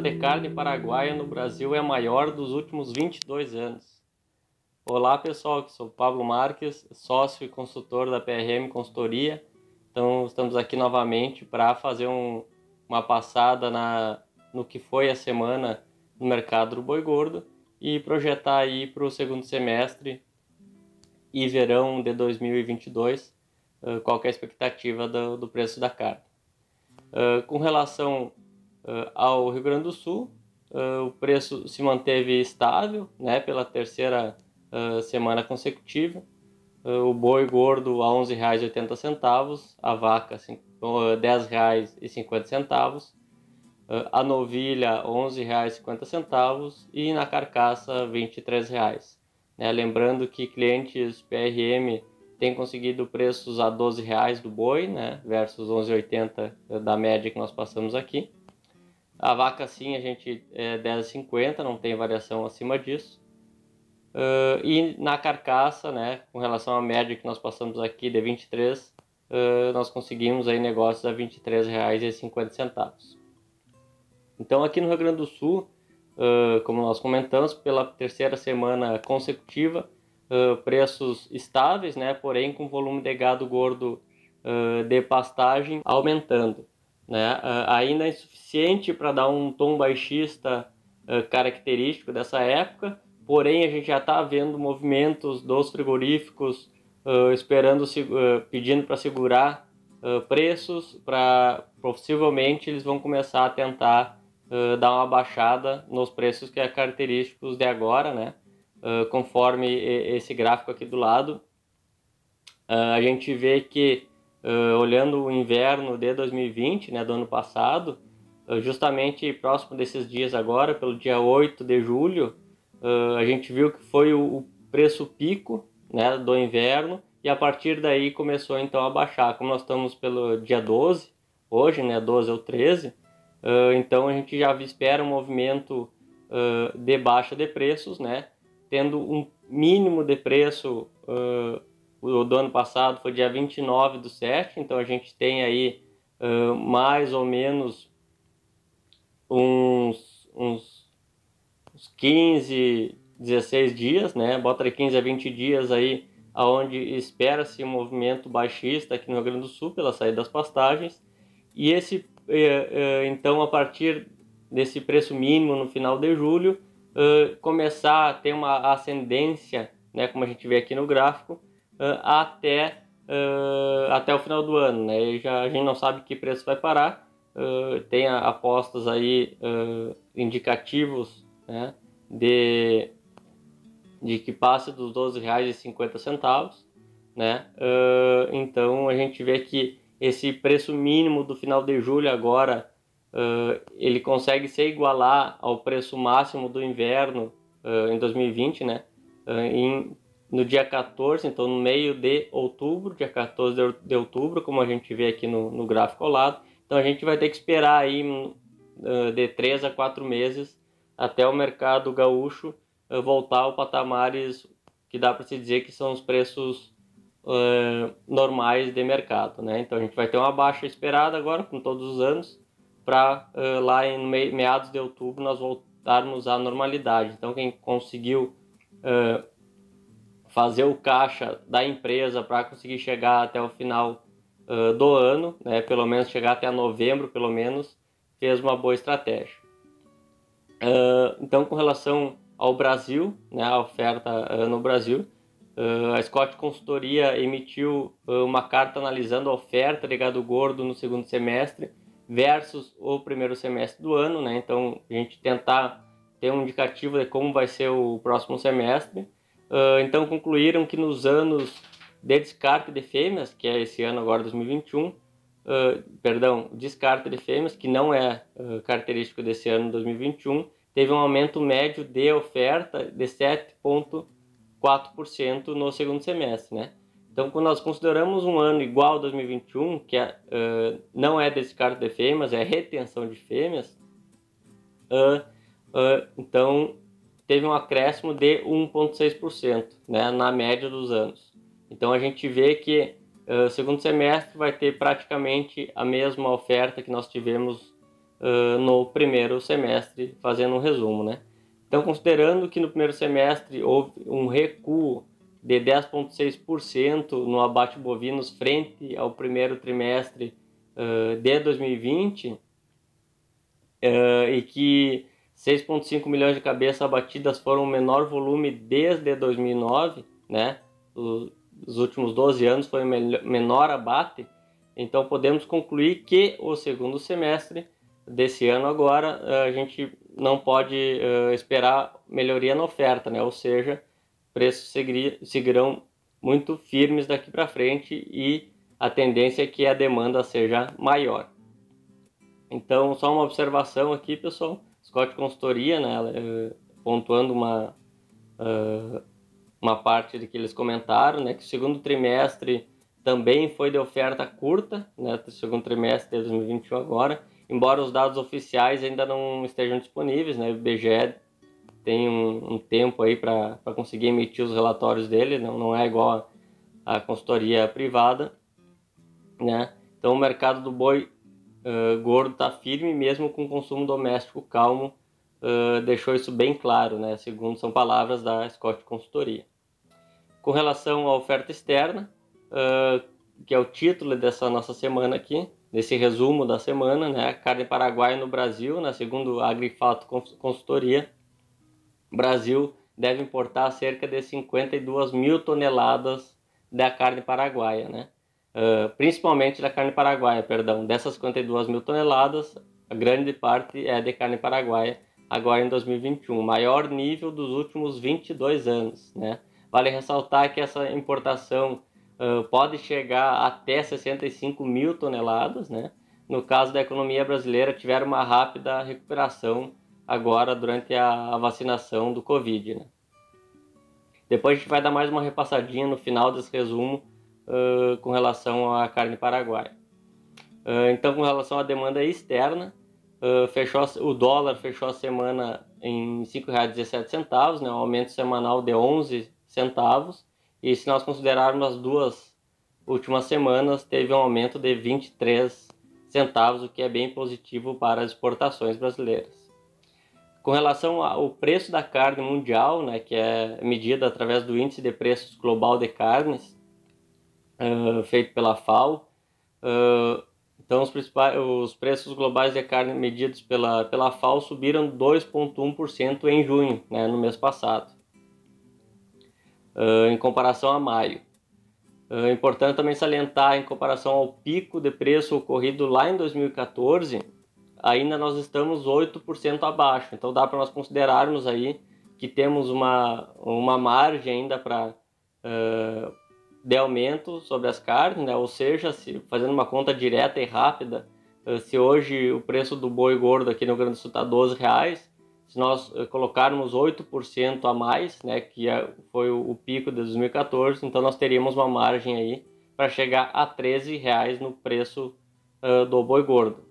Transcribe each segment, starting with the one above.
de carne paraguaia no Brasil é a maior dos últimos 22 anos. Olá pessoal, sou Pablo Marques, sócio e consultor da PRM Consultoria. Então estamos aqui novamente para fazer um, uma passada na, no que foi a semana no mercado do boi gordo e projetar aí para o segundo semestre e verão de 2022 qual é a expectativa do, do preço da carne. Uh, com relação ao Rio Grande do Sul, uh, o preço se manteve estável né, pela terceira semana consecutiva. o boi gordo a R$ 11,80, a vaca R$ 10,50, a novilha R$ 11,50 e na carcaça R$ 23,00. Né? Lembrando que clientes PRM tem conseguido preços a 12 reais do boi, né, versus 11,80 da média que nós passamos aqui. A vaca sim a gente é 10,50, não tem variação acima disso. Uh, e na carcaça, né, com relação à média que nós passamos aqui de 23, uh, nós conseguimos aí negócios a R$ 23,50. Então aqui no Rio Grande do Sul, uh, como nós comentamos, pela terceira semana consecutiva, preços estáveis, né, porém com volume de gado gordo de pastagem aumentando. Né? Uh, ainda é insuficiente para dar um tom baixista característico dessa época, porém a gente já está vendo movimentos dos frigoríficos esperando, pedindo para segurar preços, para possivelmente eles vão começar a tentar dar uma baixada nos preços que é característicos de agora, né? uh, conforme esse gráfico aqui do lado, uh, a gente vê que, uh, olhando o inverno de 2020, né, do ano passado, justamente próximo desses dias agora, pelo dia 8 de julho, a gente viu que foi o, o preço pico né, do inverno e a partir daí começou então a baixar. Como nós estamos pelo dia 12, hoje, né, 12 ou 13, uh, então a gente já espera um movimento uh, de baixa de preços, né, tendo um mínimo de preço, uh, o do ano passado foi dia 29 do 7, então a gente tem aí uh, mais ou menos uns, uns, uns 15, 16 dias, né? Bota de 15 a 20 dias aí, aonde espera-se um movimento baixista aqui no Rio Grande do Sul pela saída das pastagens. E esse, eh, então, a partir desse preço mínimo no final de julho, uh, começar a ter uma ascendência, né, como a gente vê aqui no gráfico, uh, até, uh, até o final do ano. Né? Já, a gente não sabe que preço vai parar, tem apostas aí indicativos né, de, de que passe dos R$ 12,50. Né? então a gente vê que esse preço mínimo do final de julho agora uh, ele consegue se igualar ao preço máximo do inverno uh, em 2020, né? Uh, em, no dia 14, então no meio de outubro, dia 14 de, outubro, como a gente vê aqui no, no, gráfico ao lado. Então a gente vai ter que esperar aí de 3 a 4 meses até o mercado gaúcho voltar ao patamares que dá para se dizer que são os preços uh, normais de mercado, né? Então a gente vai ter uma baixa esperada agora, com todos os anos, para uh, lá em meados de outubro nós voltarmos à normalidade. Então, quem conseguiu uh, fazer o caixa da empresa para conseguir chegar até o final uh, do ano, né, pelo menos chegar até novembro, pelo menos, fez uma boa estratégia. então, com relação ao Brasil, né, a oferta no Brasil, a Scott Consultoria emitiu uma carta analisando a oferta de gado gordo no segundo semestre versus o primeiro semestre do ano, né? Então, a gente tentar ter um indicativo de como vai ser o próximo semestre. Uh, então, concluíram que nos anos de descarte de fêmeas, que é esse ano agora 2021, uh, perdão, descarte de fêmeas, que não é uh, característico desse ano 2021, teve um aumento médio de oferta de 7,4% no segundo semestre, né? Então, quando nós consideramos um ano igual a 2021, que é, uh, não é descarte de fêmeas, é retenção de fêmeas, então teve um acréscimo de 1,6% né, na média dos anos. Então, a gente vê que o segundo semestre vai ter praticamente a mesma oferta que nós tivemos uh, no primeiro semestre, fazendo um resumo, né? Então, considerando que no primeiro semestre houve um recuo de 10,6% no abate bovinos frente ao primeiro trimestre uh, de 2020 uh, e que 6,5 milhões de cabeças abatidas foram o menor volume desde 2009, né? Os últimos 12 anos foi o menor abate, então podemos concluir que o segundo semestre desse ano agora a gente não pode uh, esperar melhoria na oferta, né? Ou seja, preços seguirão muito firmes daqui para frente e a tendência é que a demanda seja maior. Então, só uma observação aqui, pessoal. Scott Consultoria, né, eh, pontuando uma, uh, uma parte de que eles comentaram, né, que o segundo trimestre também foi de oferta curta, né, o segundo trimestre de 2021 agora, embora os dados oficiais ainda não estejam disponíveis, né, o IBGE tem um, um tempo aí para conseguir emitir os relatórios dele, não, não é igual a, a consultoria privada, né, então o mercado do boi uh, gordo está firme mesmo com o consumo doméstico calmo, uh, deixou isso bem claro, né? Segundo são palavras da Scott Consultoria. Com relação à oferta externa, uh, que é o título dessa nossa semana aqui, desse resumo da semana, né? Carne paraguaia no Brasil, né? segundo a Agrifato Consultoria, Brasil deve importar cerca de 52 mil toneladas da carne paraguaia, né? Uh, principalmente da carne paraguaia, perdão. Dessas 52 mil toneladas, a grande parte é de carne paraguaia, agora em 2021, maior nível dos últimos 22 anos. Né? Vale ressaltar que essa importação uh, pode chegar até 65 mil toneladas. Né? No caso da economia brasileira, tiveram uma rápida recuperação agora durante a, a vacinação do Covid. Né? Depois a gente vai dar mais uma repassadinha no final desse resumo com relação à carne paraguaia. Uh, então, com relação à demanda externa, uh, fechou, o dólar fechou a semana em R$ 5,17, né, um aumento semanal de 11 centavos. E se nós considerarmos as duas últimas semanas, teve um aumento de 23 centavos, o que é bem positivo para as exportações brasileiras. Com relação ao preço da carne mundial, né, que é medida através do Índice de Preços Global de Carnes, uh, feito pela FAO. Uh, então, os, principais, os preços globais de carne medidos pela, pela FAO subiram 2,1% em junho, né, no mês passado, uh, em comparação a maio. É importante também salientar, em comparação ao pico de preço ocorrido lá em 2014, ainda nós estamos 8% abaixo. Então, dá para nós considerarmos aí que temos uma, uma margem ainda para de aumento sobre as carnes, né? ou seja, se, fazendo uma conta direta e rápida, eh, se hoje o preço do boi gordo aqui no Rio Grande do Sul está 12 reais, se nós eh, colocarmos 8% a mais, né, que é, foi o, pico de 2014, então nós teríamos uma margem aí para chegar a 13 reais no preço uh, do boi gordo.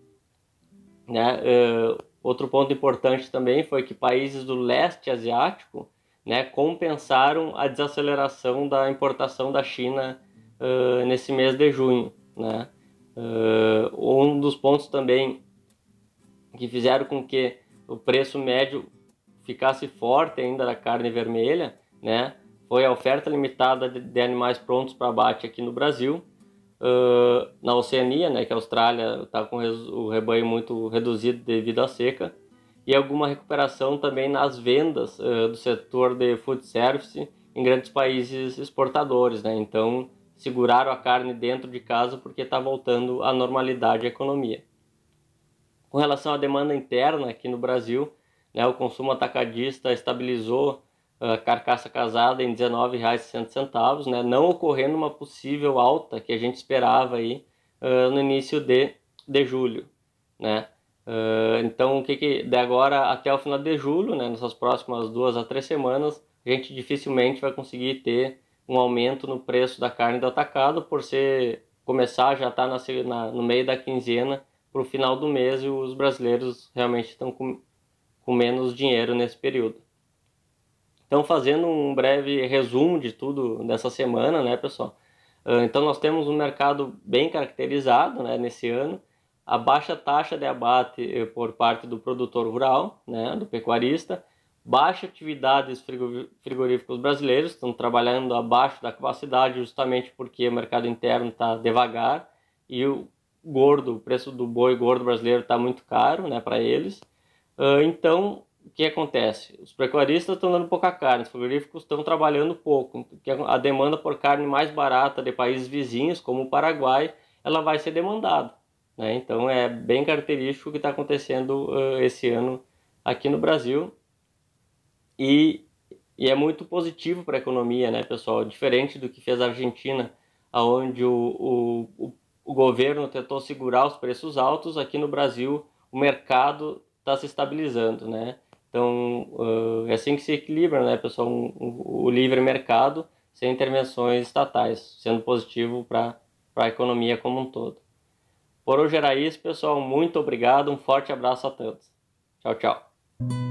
Né? Uh, outro ponto importante também foi que países do leste asiático né, compensaram a desaceleração da importação da China uh, nesse mês de junho. Né? Uh, um dos pontos também que fizeram com que o preço médio ficasse forte ainda da carne vermelha, né, foi a oferta limitada de, de animais prontos para abate aqui no Brasil. Uh, na Oceania, né, que a Austrália está com o rebanho muito reduzido devido à seca, e alguma recuperação também nas vendas uh, do setor de food service em grandes países exportadores, né? Então, seguraram a carne dentro de casa porque está voltando à normalidade a economia. Com relação à demanda interna aqui no Brasil, né, o consumo atacadista estabilizou a uh, carcaça casada em R$ 19,60, né, não ocorrendo uma possível alta que a gente esperava aí, uh, no início de, de julho. Né? Uh, então, o que, que de agora até o final de julho, né, nessas próximas duas a três semanas, a gente dificilmente vai conseguir ter um aumento no preço da carne do atacado, por ser começar já tá na, no meio da quinzena para o final do mês e os brasileiros realmente estão com, com menos dinheiro nesse período. Então, fazendo um breve resumo de tudo dessa semana, né, pessoal? Uh, então, nós temos um mercado bem caracterizado né, nesse ano a baixa taxa de abate eh, por parte do produtor rural, né, do pecuarista, baixa atividade dos frigoríficos brasileiros, estão trabalhando abaixo da capacidade justamente porque o mercado interno está devagar e o gordo, o preço do boi gordo brasileiro está muito caro né, para eles. Uh, então, o que acontece? Os pecuaristas estão dando pouca carne, os frigoríficos estão trabalhando pouco. A demanda por carne mais barata de países vizinhos, como o Paraguai, ela vai ser demandada. Né? Então é bem característico o que está acontecendo uh, esse ano aqui no Brasil e, e é muito positivo para a economia, né, pessoal? Diferente do que fez a Argentina, onde o, o, o governo tentou segurar os preços altos, aqui no Brasil o mercado está se estabilizando, né? Então, uh, é assim que se equilibra, né, pessoal, um, um, o livre mercado sem intervenções estatais, sendo positivo para a economia como um todo. Por hoje era isso, pessoal. Muito obrigado. Um forte abraço a todos. Tchau, tchau.